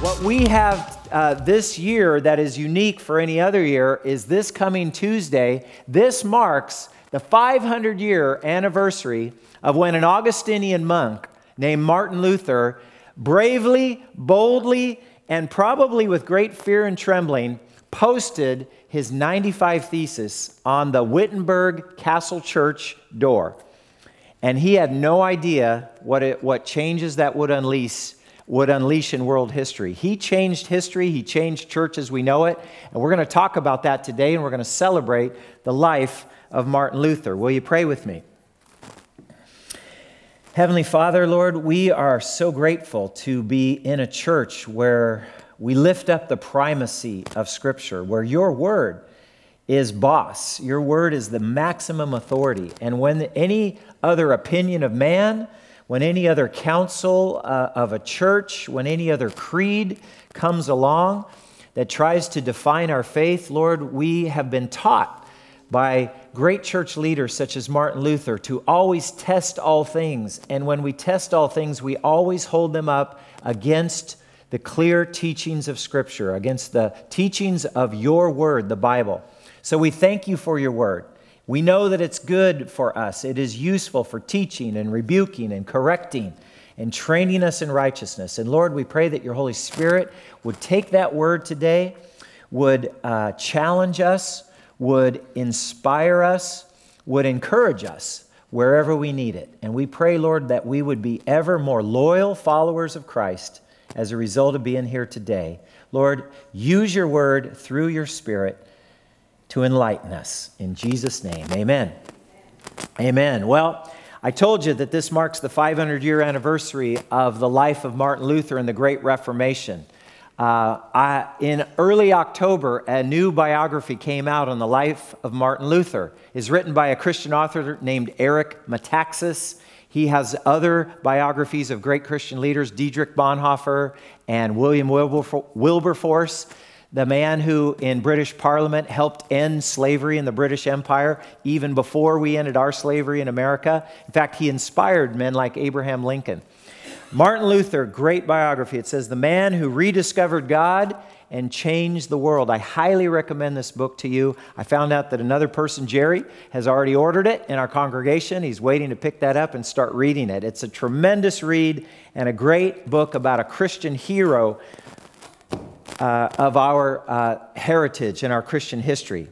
What we have uh, this year that is unique for any other year is this coming Tuesday. This marks the 500 year anniversary of when an Augustinian monk named Martin Luther bravely, boldly, and probably with great fear and trembling posted his 95 thesis on the Wittenberg Castle Church door. And he had no idea what, it, what changes that would unleash would unleash in world history. He changed history, he changed church as we know it, and we're going to talk about that today and we're going to celebrate the life of Martin Luther. Will you pray with me? Heavenly Father, Lord, we are so grateful to be in a church where we lift up the primacy of Scripture, where your word is boss. Your word is the maximum authority. And when any other opinion of man, when any other council uh, of a church, when any other creed comes along that tries to define our faith, Lord, we have been taught by great church leaders such as Martin Luther to always test all things. And when we test all things, we always hold them up against the clear teachings of Scripture, against the teachings of your word, the Bible. So we thank you for your word. We know that it's good for us. It is useful for teaching and rebuking and correcting and training us in righteousness. And Lord, we pray that your Holy Spirit would take that word today, would uh, challenge us, would inspire us, would encourage us wherever we need it. And we pray, Lord, that we would be ever more loyal followers of Christ as a result of being here today. Lord, use your word through your Spirit to enlighten us. In Jesus' name, amen. Amen. Well, I told you that this marks the 500 year anniversary of the life of Martin Luther and the Great Reformation. Uh, I, in early October, a new biography came out on the life of Martin Luther. It's written by a Christian author named Eric Metaxas. He has other biographies of great Christian leaders, Dietrich Bonhoeffer and William Wilberforce the man who in British Parliament helped end slavery in the British Empire even before we ended our slavery in America. In fact, he inspired men like Abraham Lincoln. Martin Luther, great biography. It says, The man who rediscovered God and changed the world. I highly recommend this book to you. I found out that another person, Jerry, has already ordered it in our congregation. He's waiting to pick that up and start reading it. It's a tremendous read and a great book about a Christian hero uh, of our uh, heritage and our Christian history.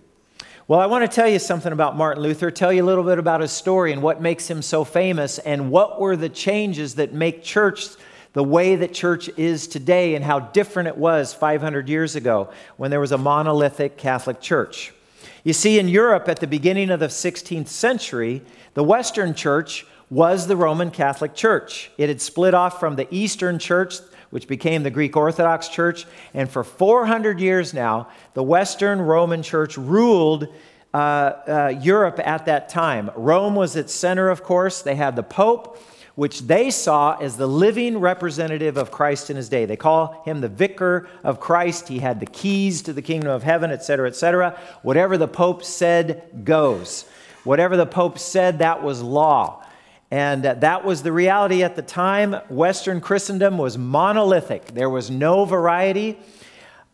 Well, I want to tell you something about Martin Luther, tell you a little bit about his story and what makes him so famous, and what were the changes that make church the way that church is today and how different it was 500 years ago when there was a monolithic Catholic church. You see, in Europe at the beginning of the 16th century, the Western church was the Roman Catholic Church. It had split off from the Eastern Church which became the Greek Orthodox Church. And for 400 years now, the Western Roman Church ruled uh, uh, Europe at that time. Rome was its center, of course. They had the Pope, which they saw as the living representative of Christ in his day. They call him the vicar of Christ. He had the keys to the kingdom of heaven, etc., etc. Whatever the Pope said goes. Whatever the Pope said, that was law. And that was the reality at the time. Western Christendom was monolithic, there was no variety.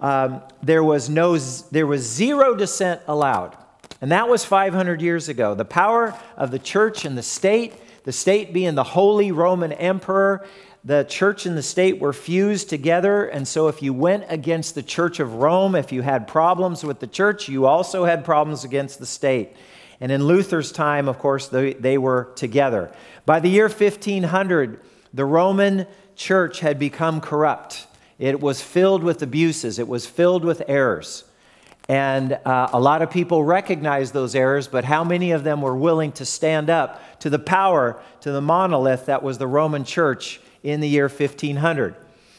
Um, there, was no, there was zero dissent allowed. And that was 500 years ago. The power of the church and the state, the state being the Holy Roman Emperor, the church and the state were fused together. And so, if you went against the Church of Rome, if you had problems with the church, you also had problems against the state. And in Luther's time, of course, they, they were together. By the year 1500, the Roman church had become corrupt. It was filled with abuses, it was filled with errors. And uh, a lot of people recognized those errors, but how many of them were willing to stand up to the power, to the monolith that was the Roman church in the year 1500?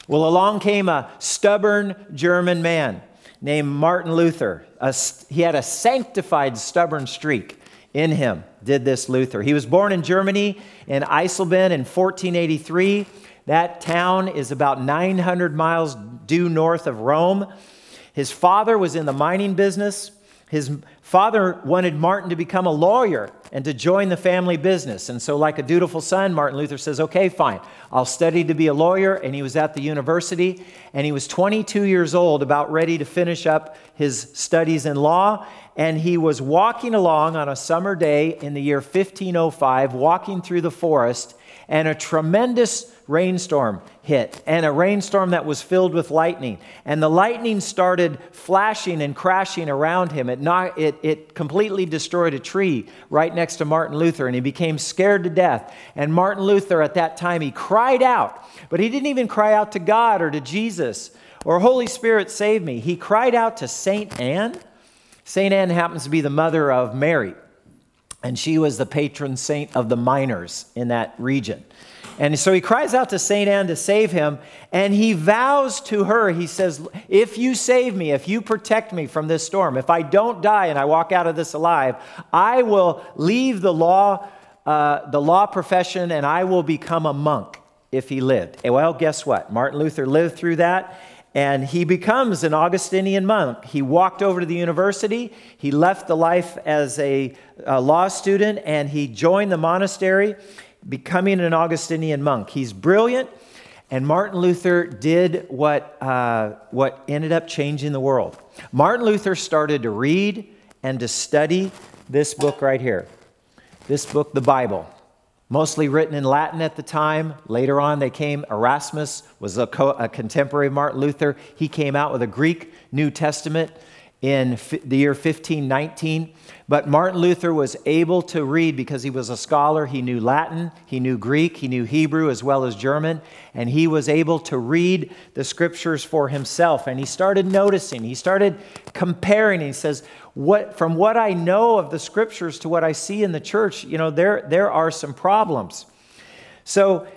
Well, along came a stubborn German man named Martin Luther. A, he had a sanctified, stubborn streak in him, did this Luther. He was born in Germany in Eisleben in 1483. That town is about 900 miles due north of Rome. His father was in the mining business. His Father wanted Martin to become a lawyer and to join the family business. And so, like a dutiful son, Martin Luther says, Okay, fine, I'll study to be a lawyer. And he was at the university, and he was 22 years old, about ready to finish up his studies in law. And he was walking along on a summer day in the year 1505, walking through the forest, and a tremendous rainstorm hit, and a rainstorm that was filled with lightning. And the lightning started flashing and crashing around him. It, not, it, it completely destroyed a tree right next to Martin Luther, and he became scared to death. And Martin Luther, at that time, he cried out, but he didn't even cry out to God or to Jesus or Holy Spirit, save me. He cried out to Saint Anne. Saint Anne happens to be the mother of Mary, and she was the patron saint of the miners in that region. And so he cries out to St. Anne to save him, and he vows to her, he says, If you save me, if you protect me from this storm, if I don't die and I walk out of this alive, I will leave the law, uh, the law profession and I will become a monk if he lived. Well, guess what? Martin Luther lived through that. And he becomes an Augustinian monk. He walked over to the university. He left the life as a, a law student and he joined the monastery becoming an Augustinian monk. He's brilliant, and Martin Luther did what, uh, what ended up changing the world. Martin Luther started to read and to study this book right here. This book, the Bible, mostly written in Latin at the time. Later on, they came. Erasmus was a, co- a contemporary of Martin Luther. He came out with a Greek New Testament in the year 1519. But Martin Luther was able to read because he was a scholar. He knew Latin, he knew Greek, he knew Hebrew as well as German, and he was able to read the scriptures for himself. And he started noticing, he started comparing. He says, what, From what I know of the scriptures to what I see in the church, you know, there, there are some problems. So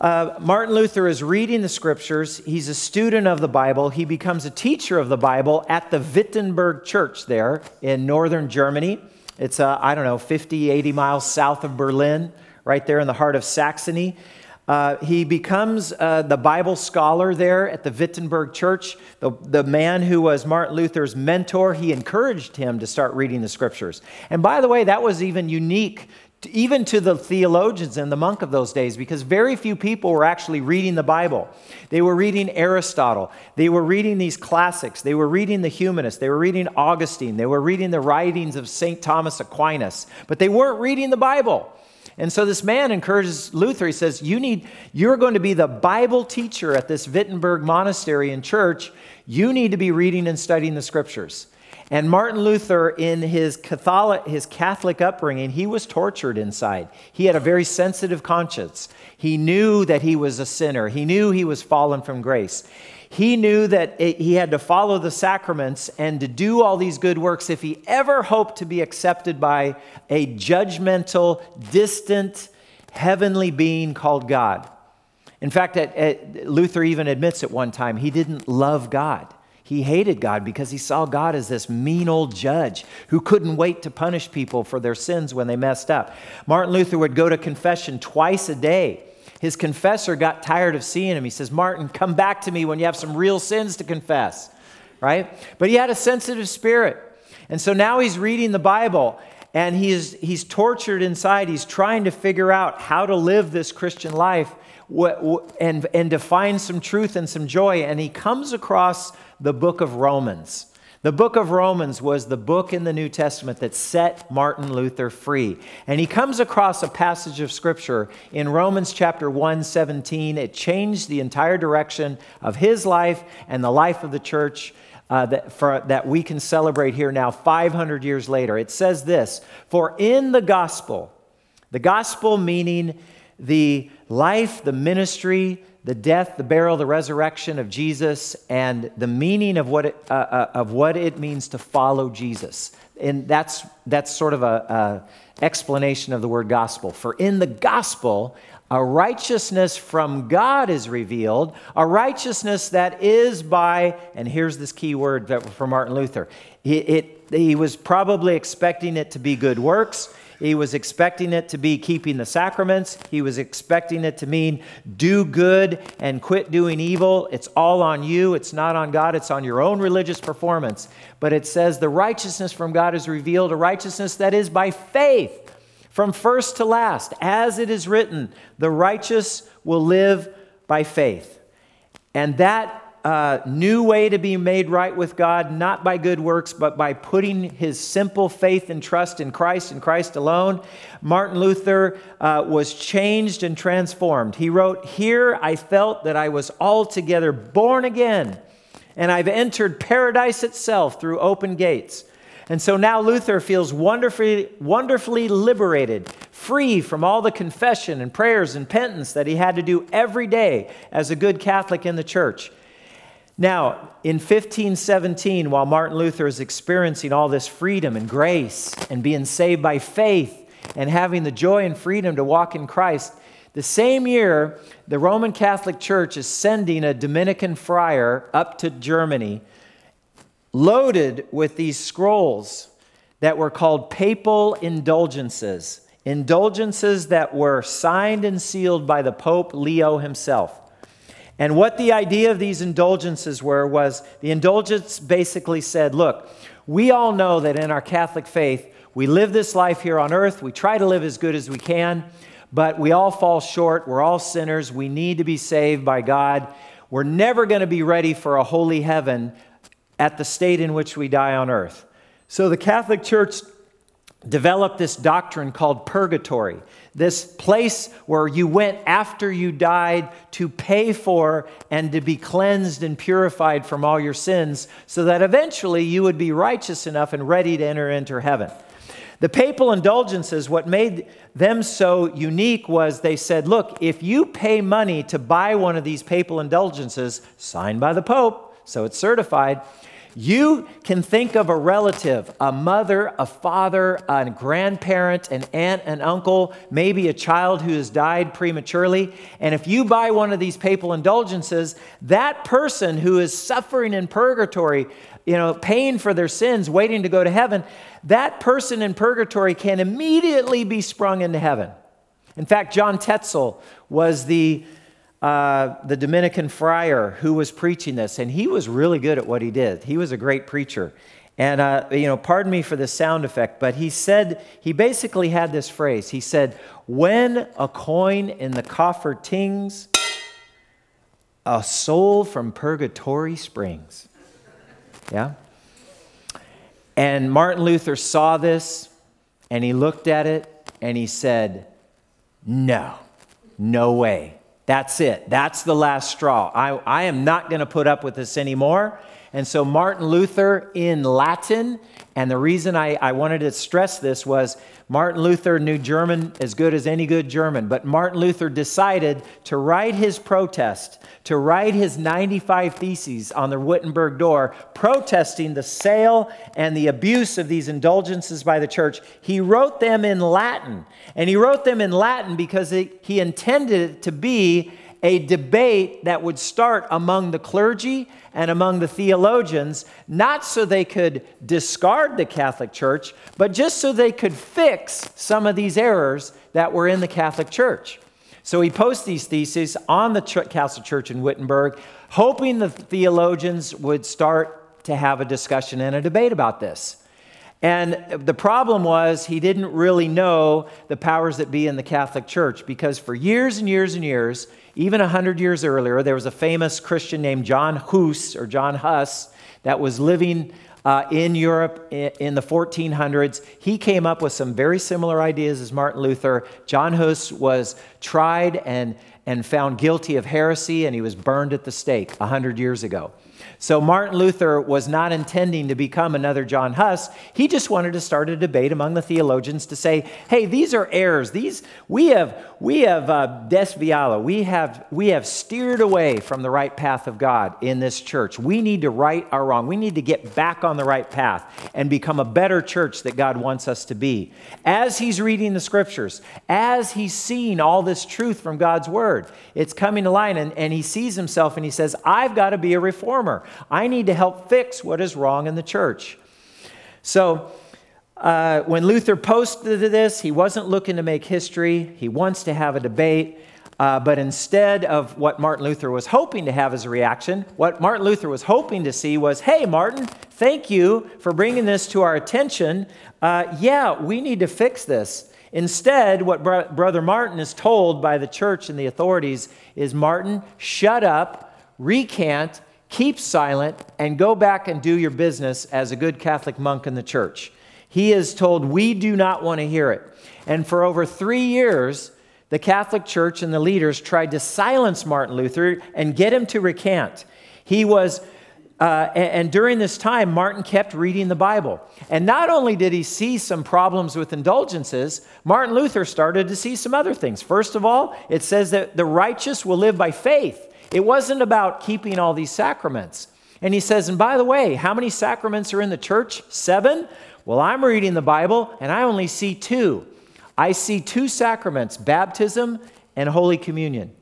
uh, Martin Luther is reading the scriptures. He's a student of the Bible. He becomes a teacher of the Bible at the Wittenberg Church there in northern Germany. It's, uh, I don't know, 50, 80 miles south of Berlin, right there in the heart of Saxony. Uh, he becomes uh, the Bible scholar there at the Wittenberg Church. The, the man who was Martin Luther's mentor, he encouraged him to start reading the scriptures. And by the way, that was even unique even to the theologians and the monk of those days, because very few people were actually reading the Bible. They were reading Aristotle, they were reading these classics, they were reading the humanists, they were reading Augustine, they were reading the writings of St. Thomas Aquinas, but they weren't reading the Bible. And so this man encourages Luther. He says, You need, you're going to be the Bible teacher at this Wittenberg monastery and church. You need to be reading and studying the scriptures. And Martin Luther, in his Catholic, his Catholic upbringing, he was tortured inside. He had a very sensitive conscience. He knew that he was a sinner, he knew he was fallen from grace. He knew that it, he had to follow the sacraments and to do all these good works if he ever hoped to be accepted by a judgmental, distant, heavenly being called God. In fact, at, at, Luther even admits at one time he didn't love God. He hated God because he saw God as this mean old judge who couldn't wait to punish people for their sins when they messed up. Martin Luther would go to confession twice a day. His confessor got tired of seeing him. He says, Martin, come back to me when you have some real sins to confess, right? But he had a sensitive spirit. And so now he's reading the Bible and he's, he's tortured inside. He's trying to figure out how to live this Christian life and, and to find some truth and some joy. And he comes across the book of Romans. The book of Romans was the book in the New Testament that set Martin Luther free. And he comes across a passage of scripture in Romans chapter 1, 17. It changed the entire direction of his life and the life of the church uh, that, for, that we can celebrate here now, 500 years later. It says this For in the gospel, the gospel meaning the life, the ministry, the death, the burial, the resurrection of Jesus, and the meaning of what it, uh, uh, of what it means to follow Jesus. And that's, that's sort of a, explanation of the word gospel. For in the gospel, a righteousness from God is revealed, a righteousness that is by, and here's this key word that from Martin Luther. It, he was probably expecting it to be good works. He was expecting it to be keeping the sacraments. He was expecting it to mean do good and quit doing evil. It's all on you. It's not on God. It's on your own religious performance. But it says the righteousness from God is revealed, a righteousness that is by faith from first to last. As it is written, the righteous will live by faith. And that uh, new way to be made right with God, not by good works, but by putting his simple faith and trust in Christ and Christ alone. Martin Luther uh, was changed and transformed. He wrote, Here I felt that I was altogether born again, and I've entered paradise itself through open gates. And so now Luther feels wonderfully, wonderfully liberated, free from all the confession and prayers and penance that he had to do every day as a good Catholic in the church. Now, in 1517, while Martin Luther is experiencing all this freedom and grace and being saved by faith and having the joy and freedom to walk in Christ, the same year, the Roman Catholic Church is sending a Dominican friar up to Germany loaded with these scrolls that were called papal indulgences, indulgences that were signed and sealed by the Pope Leo himself. And what the idea of these indulgences were was the indulgence basically said, look, we all know that in our Catholic faith, we live this life here on earth, we try to live as good as we can, but we all fall short. We're all sinners. We need to be saved by God. We're never going to be ready for a holy heaven at the state in which we die on earth. So the Catholic Church developed this doctrine called purgatory this place where you went after you died to pay for and to be cleansed and purified from all your sins, so that eventually you would be righteous enough and ready to enter into heaven. The papal indulgences, what made them so unique was they said, look, if you pay money to buy one of these papal indulgences, signed by the Pope, so it's certified, you can think of a relative, a mother, a father, a grandparent, an aunt, an uncle, maybe a child who has died prematurely. And if you buy one of these papal indulgences, that person who is suffering in purgatory, you know, paying for their sins, waiting to go to heaven, that person in purgatory can immediately be sprung into heaven. In fact, John Tetzel was the uh, the Dominican friar who was preaching this, and he was really good at what he did. He was a great preacher. And, uh, you know, pardon me for the sound effect, but he said, he basically had this phrase. He said, When a coin in the coffer tings, a soul from purgatory springs. Yeah? And Martin Luther saw this, and he looked at it, and he said, No, no way. That's it. That's the last straw. I, I am not going to put up with this anymore. And so, Martin Luther in Latin, and the reason I, I wanted to stress this was Martin Luther knew German as good as any good German, but Martin Luther decided to write his protest, to write his 95 Theses on the Wittenberg door, protesting the sale and the abuse of these indulgences by the church. He wrote them in Latin, and he wrote them in Latin because he intended it to be a debate that would start among the clergy and among the theologians, not so they could discard the Catholic Church, but just so they could fix some of these errors that were in the Catholic Church. So he posts these theses on the Catholic Church in Wittenberg, hoping the theologians would start to have a discussion and a debate about this. And the problem was he didn't really know the powers that be in the Catholic Church because for years and years and years, even 100 years earlier, there was a famous Christian named John Hus or John Huss that was living uh, in Europe in the 1400s. He came up with some very similar ideas as Martin Luther. John Hus was tried and, and found guilty of heresy, and he was burned at the stake 100 years ago. So Martin Luther was not intending to become another John Huss. He just wanted to start a debate among the theologians to say, "Hey, these are errors. These we have we have uh, desviado. We have we have steered away from the right path of God in this church. We need to right our wrong. We need to get back on the right path and become a better church that God wants us to be." As he's reading the scriptures, as he's seeing all this truth from God's word, it's coming to light, and, and he sees himself and he says, "I've got to be a reformer." I need to help fix what is wrong in the church. So, uh, when Luther posted this, he wasn't looking to make history. He wants to have a debate. Uh, but instead of what Martin Luther was hoping to have as a reaction, what Martin Luther was hoping to see was hey, Martin, thank you for bringing this to our attention. Uh, yeah, we need to fix this. Instead, what Bro- Brother Martin is told by the church and the authorities is Martin, shut up, recant, keep silent, and go back and do your business as a good Catholic monk in the church. He is told, We do not want to hear it. And for over three years, the Catholic Church and the leaders tried to silence Martin Luther and get him to recant. He was, uh, and, and during this time, Martin kept reading the Bible. And not only did he see some problems with indulgences, Martin Luther started to see some other things. First of all, it says that the righteous will live by faith. It wasn't about keeping all these sacraments. And he says, and by the way, how many sacraments are in the church? Seven? Well, I'm reading the Bible and I only see two. I see two sacraments, baptism and Holy Communion.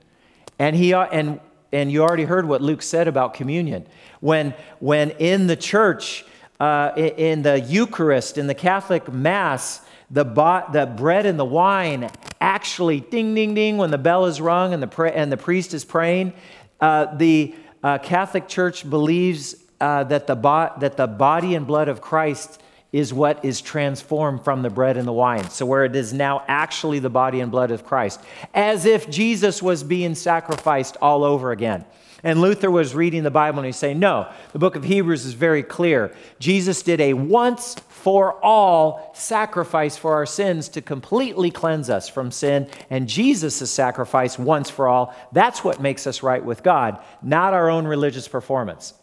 And, he, and, and you already heard what Luke said about communion. When, when in the church, uh, in the Eucharist, in the Catholic Mass, the, bo- the bread and the wine actually ding, ding, ding when the bell is rung and the, and the priest is praying. Uh, the uh, Catholic Church believes uh, that, the bo- that the body and blood of Christ is what is transformed from the bread and the wine. So, where it is now actually the body and blood of Christ, as if Jesus was being sacrificed all over again. And Luther was reading the Bible and he's saying, No, the book of Hebrews is very clear. Jesus did a once for all sacrifice for our sins to completely cleanse us from sin. And Jesus' sacrifice once for all, that's what makes us right with God, not our own religious performance.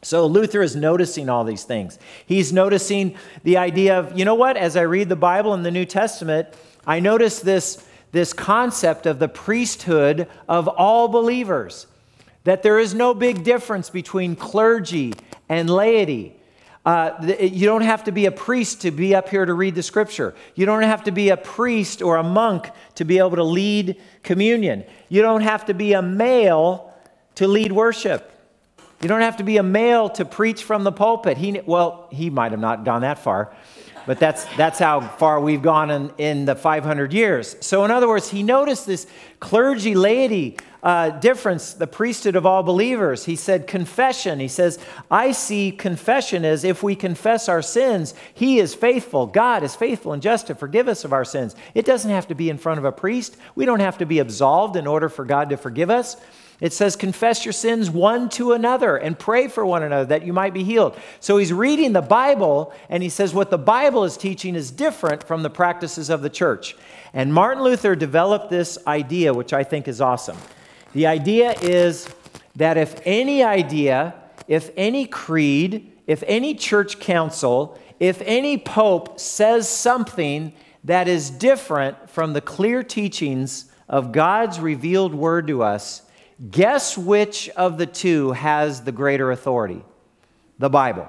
So Luther is noticing all these things. He's noticing the idea of, you know what, as I read the Bible in the New Testament, I notice this, this concept of the priesthood of all believers, that there is no big difference between clergy and laity. Uh, you don't have to be a priest to be up here to read the scripture. You don't have to be a priest or a monk to be able to lead communion. You don't have to be a male to lead worship. You don't have to be a male to preach from the pulpit. He, well, he might have not gone that far, but that's, that's how far we've gone in, in the 500 years. So, in other words, he noticed this clergy laity uh, difference, the priesthood of all believers. He said confession. He says, I see confession as if we confess our sins, he is faithful. God is faithful and just to forgive us of our sins. It doesn't have to be in front of a priest. We don't have to be absolved in order for God to forgive us. It says, confess your sins one to another and pray for one another that you might be healed. So he's reading the Bible and he says, what the Bible is teaching is different from the practices of the church. And Martin Luther developed this idea, which I think is awesome. The idea is that if any idea, if any creed, if any church council, if any pope says something that is different from the clear teachings of God's revealed word to us, Guess which of the two has the greater authority? The Bible.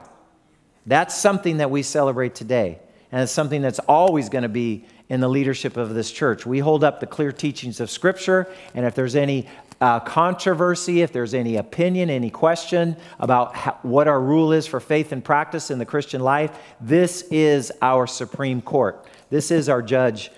That's something that we celebrate today. And it's something that's always going to be in the leadership of this church. We hold up the clear teachings of Scripture, and if there's any uh, controversy, if there's any opinion, any question about how, what our rule is for faith and practice in the Christian life, this is our Supreme Court. This is our judge,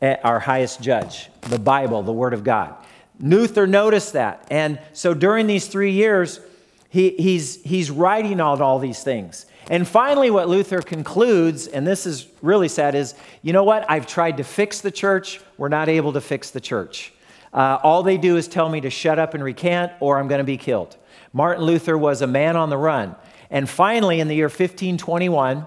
eh, our highest judge, the Bible, the Word of God. Luther noticed that. And so during these three years, he, he's, he's writing out all these things. And finally, what Luther concludes, and this is really sad, is you know what? I've tried to fix the church. We're not able to fix the church. Uh, all they do is tell me to shut up and recant, or I'm going to be killed. Martin Luther was a man on the run. And finally, in the year 1521,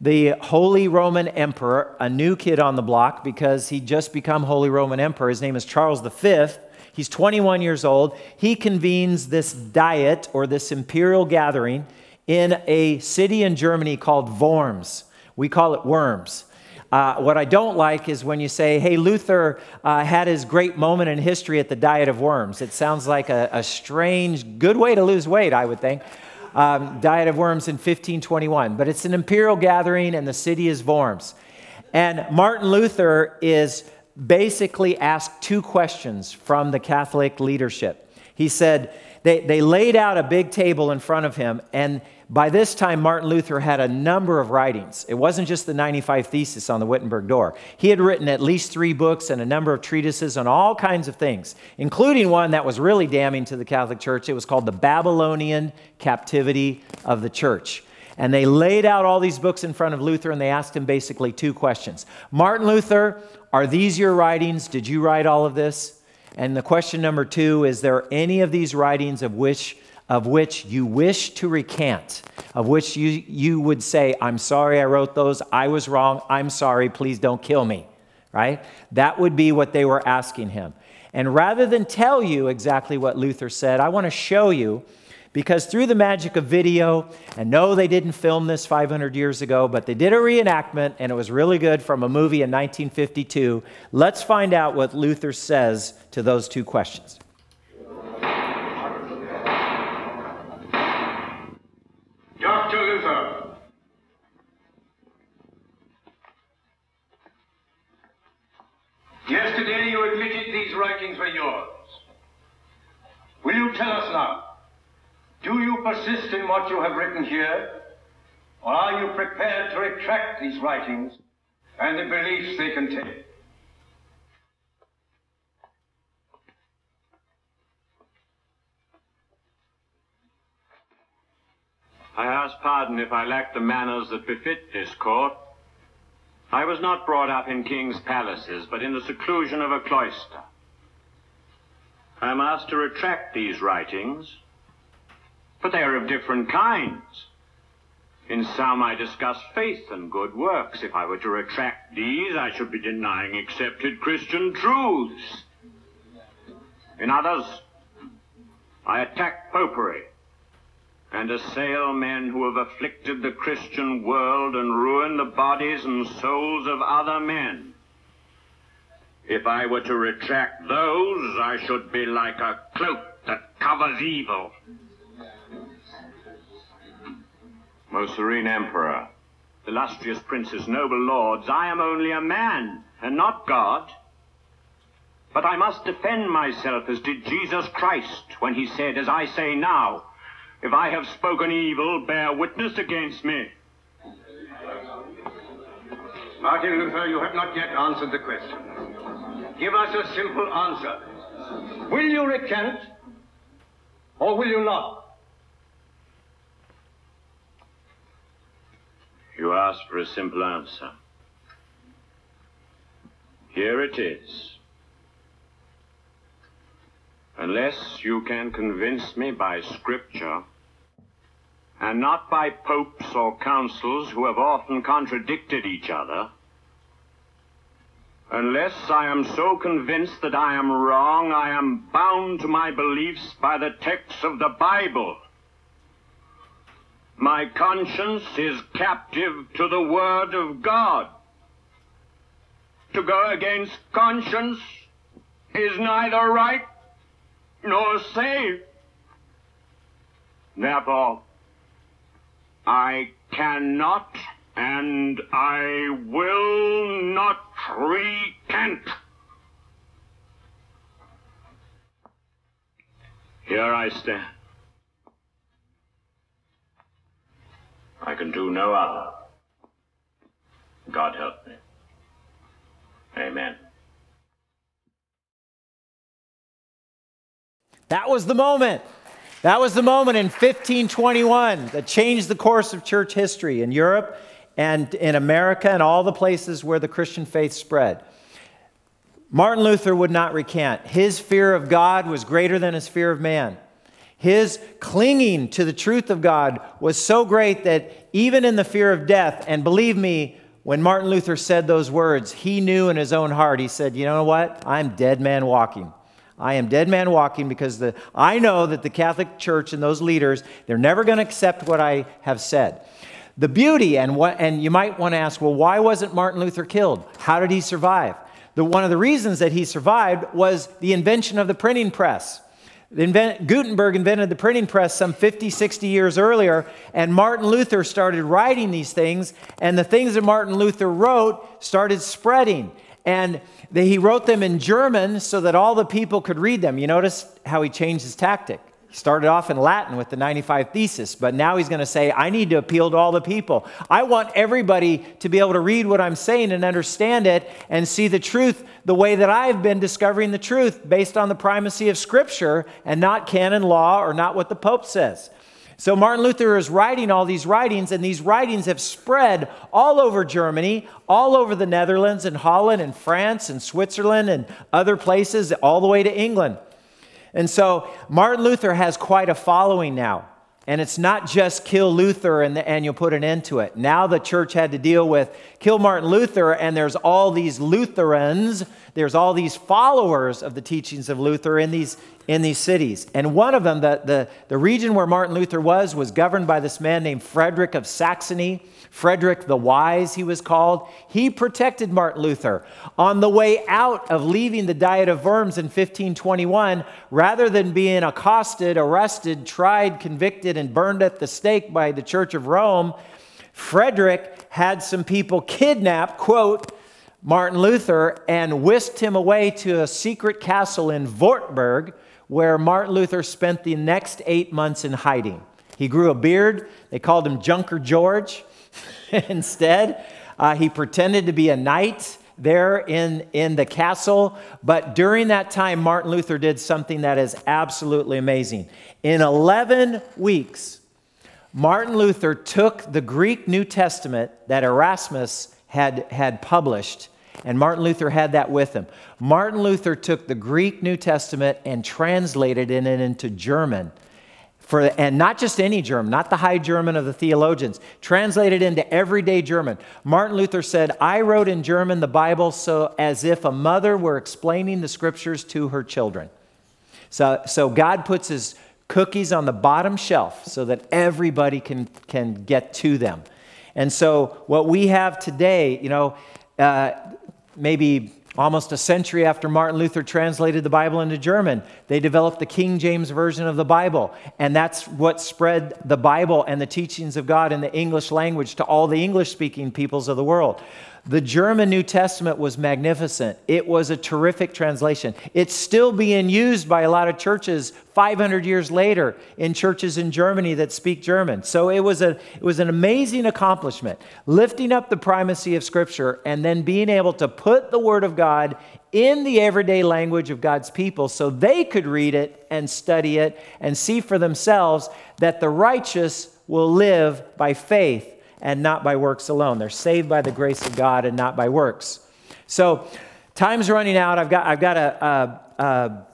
the Holy Roman Emperor, a new kid on the block because he'd just become Holy Roman Emperor. His name is Charles V. He's 21 years old. He convenes this diet or this imperial gathering in a city in Germany called Worms. We call it Worms. Uh, what I don't like is when you say, hey, Luther uh, had his great moment in history at the Diet of Worms. It sounds like a, a strange, good way to lose weight, I would think um, Diet of Worms in 1521. But it's an imperial gathering, and the city is Worms. And Martin Luther is basically asked two questions from the Catholic leadership. He said, they, they laid out a big table in front of him, and by this time, Martin Luther had a number of writings. It wasn't just the 95 Thesis on the Wittenberg door. He had written at least three books and a number of treatises on all kinds of things, including one that was really damning to the Catholic Church. It was called The Babylonian Captivity of the Church. And they laid out all these books in front of Luther and they asked him basically two questions Martin Luther, are these your writings? Did you write all of this? And the question number two is there any of these writings of which of which you wish to recant, of which you, you would say, I'm sorry I wrote those, I was wrong, I'm sorry, please don't kill me, right? That would be what they were asking him. And rather than tell you exactly what Luther said, I want to show you because through the magic of video, and no, they didn't film this 500 years ago, but they did a reenactment, and it was really good from a movie in 1952. Let's find out what Luther says to those two questions. Will you tell us now? Do you persist in what you have written here? Or are you prepared to retract these writings and the beliefs they contain? I ask pardon if I lack the manners that befit this court. I was not brought up in king's palaces, but in the seclusion of a cloister. I am asked to retract these writings, but they are of different kinds. In some I discuss faith and good works. If I were to retract these, I should be denying accepted Christian truths. In others, I attack popery and assail men who have afflicted the Christian world and ruined the bodies and souls of other men. If I were to retract those, I should be like a cloak that covers evil. Most serene Emperor, illustrious princes, noble lords, I am only a man, and not God. But I must defend myself as did Jesus Christ when he said, as I say now, if I have spoken evil, bear witness against me. Martin Luther, you have not yet answered the question. Give us a simple answer. Will you recant, or will you not? You ask for a simple answer. Here it is. Unless you can convince me by Scripture, and not by popes or councils who have often contradicted each other, unless I am so convinced that I am wrong, I am bound to my beliefs by the texts of the Bible. My conscience is captive to the Word of God. To go against conscience is neither right nor safe. Therefore, I cannot and I will not recant. Here I stand. I can do no other. God help me. Amen. That was the moment. That was the moment in 1521 that changed the course of church history in Europe and in America and all the places where the Christian faith spread. Martin Luther would not recant. His fear of God was greater than his fear of man. His clinging to the truth of God was so great that even in the fear of death, and believe me, when Martin Luther said those words, he knew in his own heart, he said, You know what? I'm dead man walking. I am dead man walking because the, I know that the Catholic Church and those leaders, they're never going to accept what I have said. The beauty, and, what, and you might want to ask, well, why wasn't Martin Luther killed? How did he survive? The, one of the reasons that he survived was the invention of the printing press. Invent, Gutenberg invented the printing press some 50, 60 years earlier, and Martin Luther started writing these things, and the things that Martin Luther wrote started spreading. And he wrote them in German so that all the people could read them. You notice how he changed his tactic. He started off in Latin with the 95 Thesis, but now he's going to say, I need to appeal to all the people. I want everybody to be able to read what I'm saying and understand it and see the truth the way that I've been discovering the truth based on the primacy of Scripture and not canon law or not what the Pope says. So Martin Luther is writing all these writings, and these writings have spread all over Germany, all over the Netherlands, and Holland, and France, and Switzerland, and other places, all the way to England. And so Martin Luther has quite a following now. And it's not just kill Luther and, the, and you'll put an end to it. Now the church had to deal with kill Martin Luther, and there's all these Lutherans, there's all these followers of the teachings of Luther in these, in these cities. And one of them, the, the, the region where Martin Luther was, was governed by this man named Frederick of Saxony. Frederick the Wise, he was called. He protected Martin Luther. On the way out of leaving the Diet of Worms in 1521, rather than being accosted, arrested, tried, convicted, and burned at the stake by the Church of Rome, Frederick had some people kidnap, quote, Martin Luther and whisked him away to a secret castle in Wartburg, where Martin Luther spent the next eight months in hiding. He grew a beard. They called him Junker George. Instead, uh, he pretended to be a knight there in, in the castle. But during that time, Martin Luther did something that is absolutely amazing. In 11 weeks, Martin Luther took the Greek New Testament that Erasmus had, had published, and Martin Luther had that with him. Martin Luther took the Greek New Testament and translated it into German for, and not just any German, not the high German of the theologians, translated into everyday German. Martin Luther said, I wrote in German the Bible so as if a mother were explaining the scriptures to her children. So, so God puts his cookies on the bottom shelf so that everybody can, can get to them. And so what we have today, you know, uh, maybe Almost a century after Martin Luther translated the Bible into German, they developed the King James Version of the Bible. And that's what spread the Bible and the teachings of God in the English language to all the English speaking peoples of the world. The German New Testament was magnificent. It was a terrific translation. It's still being used by a lot of churches 500 years later in churches in Germany that speak German. So it was, a, it was an amazing accomplishment, lifting up the primacy of Scripture and then being able to put the Word of God in the everyday language of God's people so they could read it and study it and see for themselves that the righteous will live by faith and not by works alone. They're saved by the grace of God and not by works. So, time's running out. I've got, I've got to uh,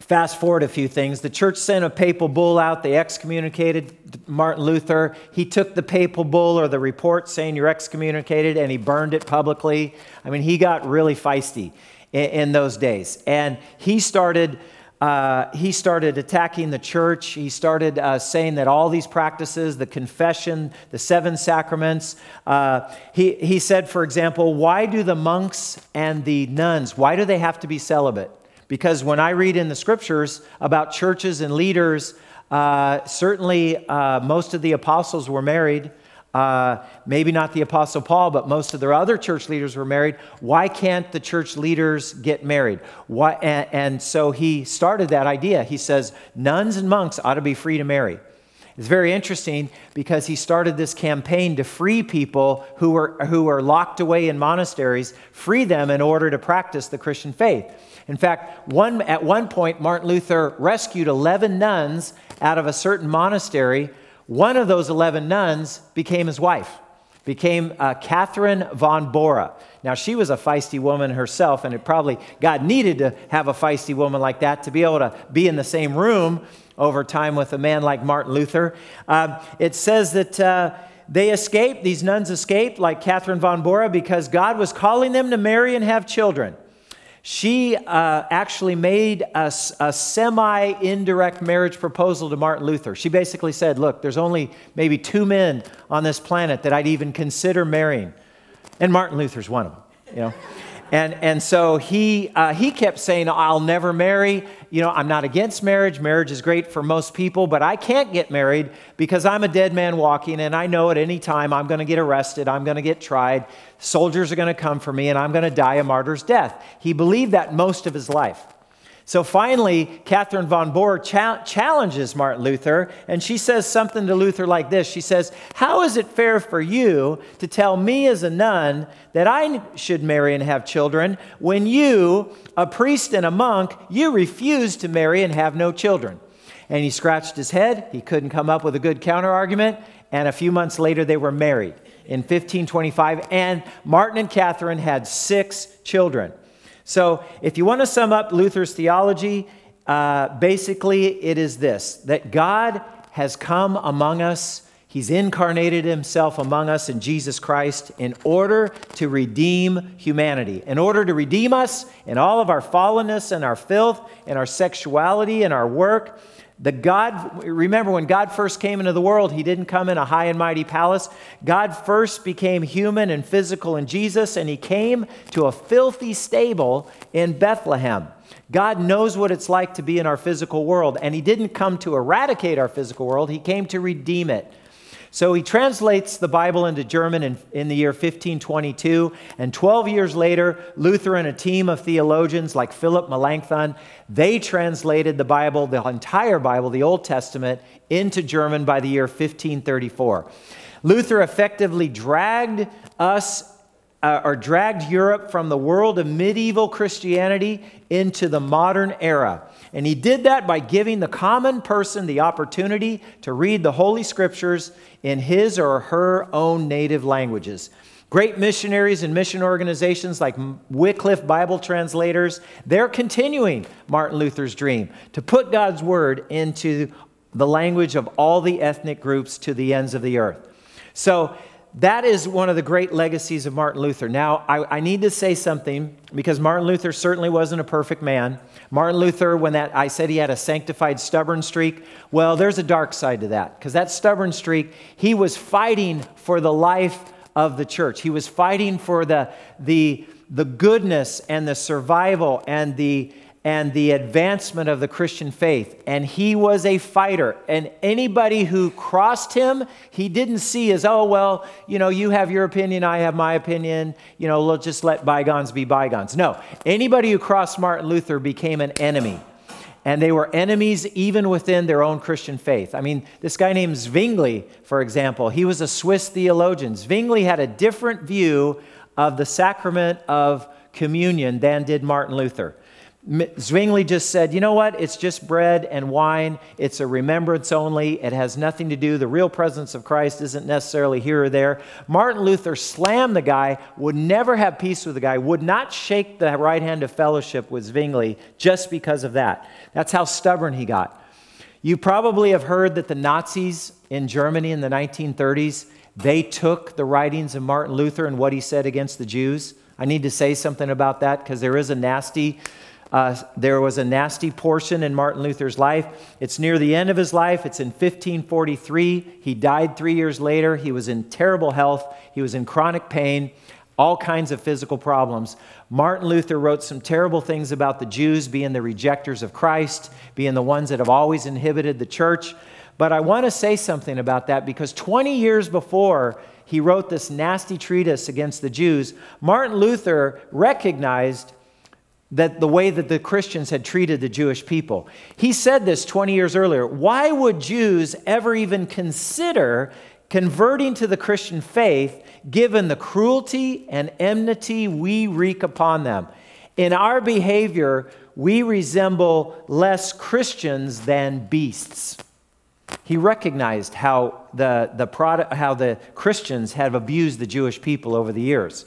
fast forward a few things. The church sent a papal bull out. They excommunicated Martin Luther. He took the papal bull or the report saying you're excommunicated and he burned it publicly. I mean, he got really feisty in, in those days. And he started uh, he started attacking the church. He started uh, saying that all these practices, the confession, the seven sacraments, uh, he, he said, for example, why do the monks and the nuns, why do they have to be celibate? Because when I read in the scriptures about churches and leaders, uh, certainly uh, most of the apostles were married. Uh, maybe not the Apostle Paul, but most of their other church leaders were married. Why can't the church leaders get married? Why, and, and so he started that idea. He says nuns and monks ought to be free to marry. It's very interesting because he started this campaign to free people who were, who were locked away in monasteries, free them in order to practice the Christian faith. In fact, one, at one point, Martin Luther rescued 11 nuns out of a certain monastery one of those 11 nuns became his wife, became uh, Catherine von Bora. Now, she was a feisty woman herself, and it probably, God needed to have a feisty woman like that to be able to be in the same room over time with a man like Martin Luther. Uh, it says that. Uh, they escaped, these nuns escaped, like Catherine von Bora, because God was calling them to marry and have children. She uh, actually made a, a semi indirect marriage proposal to Martin Luther. She basically said, Look, there's only maybe two men on this planet that I'd even consider marrying. And Martin Luther's one of them, you know. And, and so he, uh, he kept saying, I'll never marry. You know, I'm not against marriage. Marriage is great for most people, but I can't get married because I'm a dead man walking and I know at any time I'm going to get arrested, I'm going to get tried, soldiers are going to come for me, and I'm going to die a martyr's death. He believed that most of his life. So finally, Catherine von Bora cha- challenges Martin Luther, and she says something to Luther like this She says, How is it fair for you to tell me as a nun that I should marry and have children when you, a priest and a monk, you refuse to marry and have no children? And he scratched his head. He couldn't come up with a good counterargument. And a few months later, they were married in 1525. And Martin and Catherine had six children. So, if you want to sum up Luther's theology, uh, basically it is this that God has come among us, He's incarnated Himself among us in Jesus Christ in order to redeem humanity, in order to redeem us in all of our fallenness and our filth and our sexuality and our work the God, remember when God first came into the world, he didn't come in a high and mighty palace. God first became human and physical in Jesus, and he came to a filthy stable in Bethlehem. God knows what it's like to be in our physical world, and he didn't come to eradicate our physical world, he came to redeem it. So he translates the Bible into German in, in, the year 1522. And 12 years later, Luther and a team of theologians like Philip Melanchthon, they translated the Bible, the entire Bible, the Old Testament, into German by the year 1534. Luther effectively dragged us uh, or dragged Europe from the world of medieval Christianity into the modern era. And he did that by giving the common person the opportunity to read the Holy Scriptures in his or her own native languages. Great missionaries and mission organizations like Wycliffe Bible translators, they're continuing Martin Luther's dream to put God's word into the language of all the ethnic groups to the ends of the earth. So that is one of the great legacies of Martin Luther. Now, I, I, need to say something because Martin Luther certainly wasn't a perfect man. Martin Luther, when that I said he had a sanctified stubborn streak, well, there's a dark side to that because that stubborn streak, he was fighting for the life of the church. He was fighting for the the the goodness and the survival and the and the advancement of the Christian faith. And he was a fighter. And anybody who crossed him, he didn't see as, oh, well, you know, you have your opinion, I have my opinion, you know, let's just let bygones be bygones. No, anybody who crossed Martin Luther became an enemy. And they were enemies even within their own Christian faith. I mean, this guy named Zwingli, for example, he was a Swiss theologian. Zwingli had a different view of the sacrament of communion than did Martin Luther. Zwingli just said, you know what? It's just bread and wine. It's a remembrance only. It has nothing to do. The real presence of Christ isn't necessarily here or there. Martin Luther slammed the guy, would never have peace with the guy, would not shake the right hand of fellowship with Zwingli just because of that. That's how stubborn he got. You probably have heard that the Nazis in Germany in the 1930s, they took the writings of Martin Luther and what he said against the Jews. I need to say something about that because there is a nasty uh, there was a nasty portion in Martin Luther's life. It's near the end of his life. It's in 1543. He died three years later. He was in terrible health. He was in chronic pain, all kinds of physical problems. Martin Luther wrote some terrible things about the Jews being the rejectors of Christ, being the ones that have always inhibited the church. But I want to say something about that because 20 years before he wrote this nasty treatise against the Jews, Martin Luther recognized that the way that the Christians had treated the Jewish people. He said this 20 years earlier. Why would Jews ever even consider converting to the Christian faith given the cruelty and enmity we wreak upon them? In our behavior, we resemble less Christians than beasts. He recognized how the, the product, how the Christians have abused the Jewish people over the years.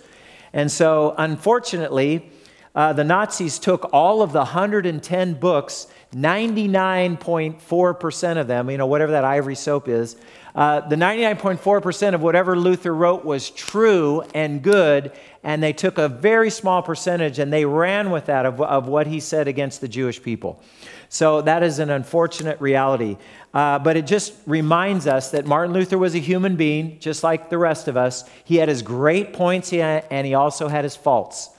And so, unfortunately, uh, the Nazis took all of the 110 books, 99.4% of them, you know, whatever that ivory soap is, uh, the 99.4% of whatever Luther wrote was true and good, and they took a very small percentage and they ran with that of, of what he said against the Jewish people. So that is an unfortunate reality. Uh, but it just reminds us that Martin Luther was a human being, just like the rest of us. He had his great points and he also had his faults.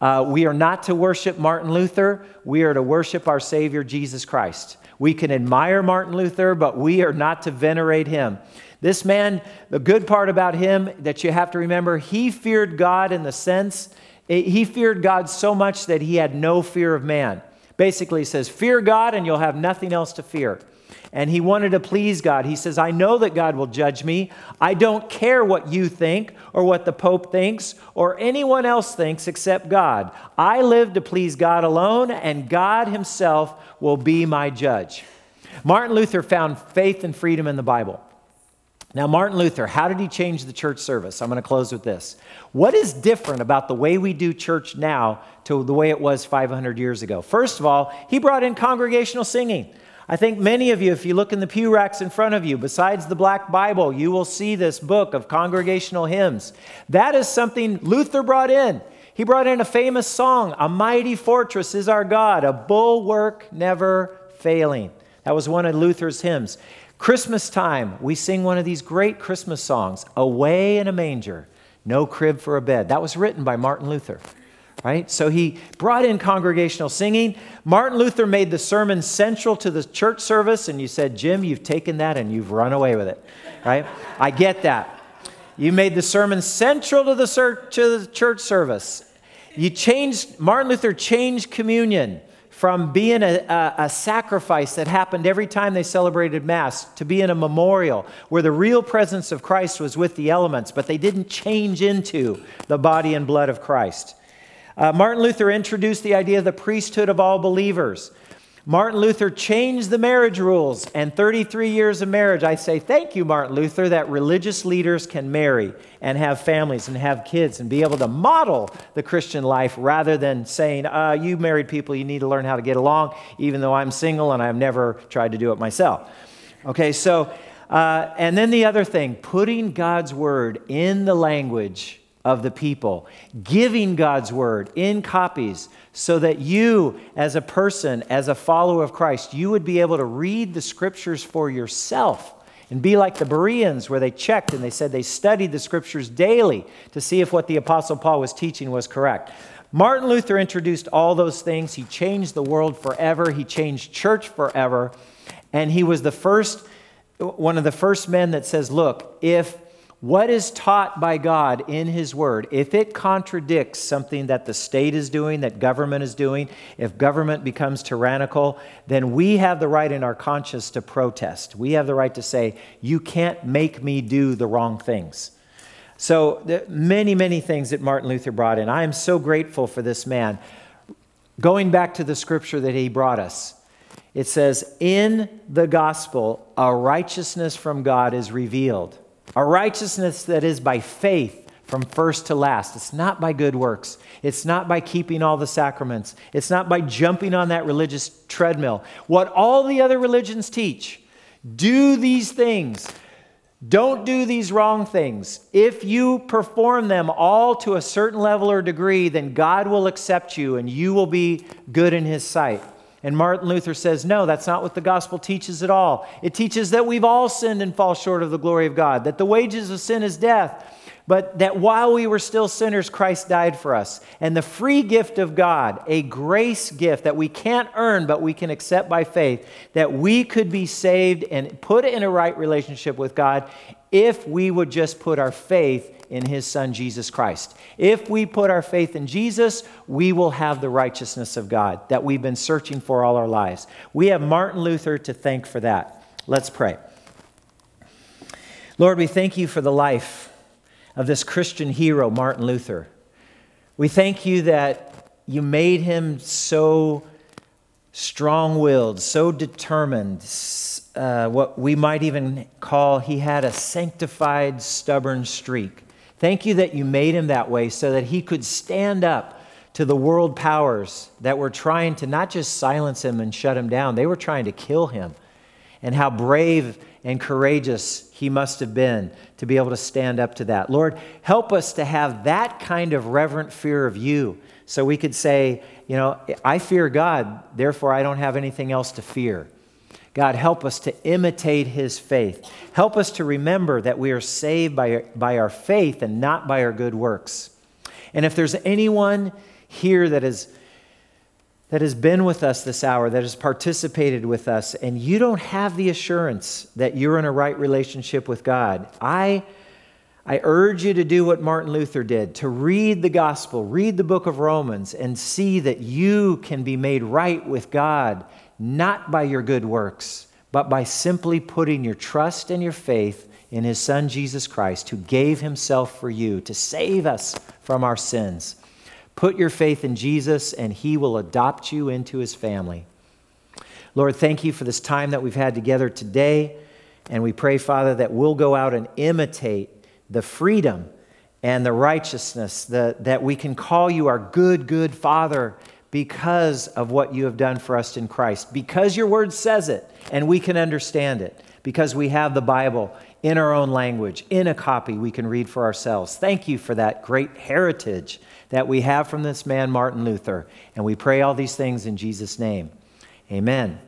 Uh, we are not to worship Martin Luther, we are to worship our Savior Jesus Christ. We can admire Martin Luther, but we are not to venerate him. This man, the good part about him that you have to remember, he feared God in the sense, he feared God so much that he had no fear of man. Basically, he says, Fear God and you'll have nothing else to fear. And he wanted to please God. He says, I know that God will judge me. I don't care what you think or what the Pope thinks or anyone else thinks except God. I live to please God alone, and God Himself will be my judge. Martin Luther found faith and freedom in the Bible. Now, Martin Luther, how did he change the church service? I'm going to close with this. What is different about the way we do church now to the way it was 500 years ago? First of all, he brought in congregational singing. I think many of you, if you look in the pew racks in front of you, besides the Black Bible, you will see this book of congregational hymns. That is something Luther brought in. He brought in a famous song, A Mighty Fortress is Our God, a bulwark never failing. That was one of Luther's hymns. Christmas time, we sing one of these great Christmas songs, Away in a Manger, No Crib for a Bed. That was written by Martin Luther, right? So he brought in congregational singing. Martin Luther made the sermon central to the church service, and you said, Jim, you've taken that and you've run away with it, right? I get that. You made the sermon central to the, to the church service. You changed, Martin Luther changed communion from being a, a, a, sacrifice that happened every time they celebrated Mass to being a memorial where the real presence of Christ was with the elements, but they didn't change into the body and blood of Christ. Uh, Martin Luther introduced the idea of the priesthood of all believers. Martin Luther changed the marriage rules, and 33 years of marriage. I say, thank you, Martin Luther, that religious leaders can marry and have families and have kids and be able to model the Christian life rather than saying, uh, you married people, you need to learn how to get along, even though I'm single and I've never tried to do it myself. Okay, so, uh, and then the other thing, putting God's word in the language of the people, giving God's word in copies so that you, as a person, as a follower of Christ, you would be able to read the scriptures for yourself and be like the Bereans, where they checked and they said they studied the scriptures daily to see if what the Apostle Paul was teaching was correct. Martin Luther introduced all those things. He changed the world forever, he changed church forever, and he was the first, one of the first men that says, Look, if what is taught by God in His Word, if it contradicts something that the state is doing, that government is doing, if government becomes tyrannical, then we have the right in our conscience to protest. We have the right to say, You can't make me do the wrong things. So, many, many things that Martin Luther brought in. I am so grateful for this man. Going back to the scripture that he brought us, it says, In the gospel, a righteousness from God is revealed a righteousness that is by faith from first to last. It's not by good works. It's not by keeping all the sacraments. It's not by jumping on that religious treadmill. What all the other religions teach do these things. Don't do these wrong things. If you perform them all to a certain level or degree, then God will accept you and you will be good in His sight. And Martin Luther says, no, that's not what the gospel teaches at all. It teaches that we've all sinned and fall short of the glory of God, that the wages of sin is death, but that while we were still sinners, Christ died for us. And the free gift of God, a grace gift that we can't earn, but we can accept by faith, that we could be saved and put in a right relationship with God if we would just put our faith in his son Jesus Christ. If we put our faith in Jesus, we will have the righteousness of God that we've been searching for all our lives. We have Martin Luther to thank for that. Let's pray. Lord, we thank you for the life of this Christian hero, Martin Luther. We thank you that you made him so strong willed, so determined, uh, what we might even call he had a sanctified, stubborn streak. Thank you that you made him that way so that he could stand up to the world powers that were trying to not just silence him and shut him down, they were trying to kill him. And how brave and courageous he must have been to be able to stand up to that. Lord, help us to have that kind of reverent fear of you so we could say, you know, I fear God, therefore I don't have anything else to fear. God, help us to imitate his faith. Help us to remember that we are saved by, by our faith and not by our good works. And if there's anyone here that is that has been with us this hour, that has participated with us, and you don't have the assurance that you're in a right relationship with God, I, I urge you to do what Martin Luther did to read the gospel, read the book of Romans, and see that you can be made right with God, not by your good works, but by simply putting your trust and your faith in his Son, Jesus Christ, who gave himself for you to save us from our sins. Put your faith in Jesus, and He will adopt you into His family. Lord, thank you for this time that we've had together today. And we pray, Father, that we'll go out and imitate the freedom and the righteousness that, that we can call you our good, good Father because of what you have done for us in Christ, because your word says it and we can understand it, because we have the Bible in our own language, in a copy we can read for ourselves. Thank you for that great heritage that we have from this man, Martin Luther. And we pray all these things in Jesus' name. Amen.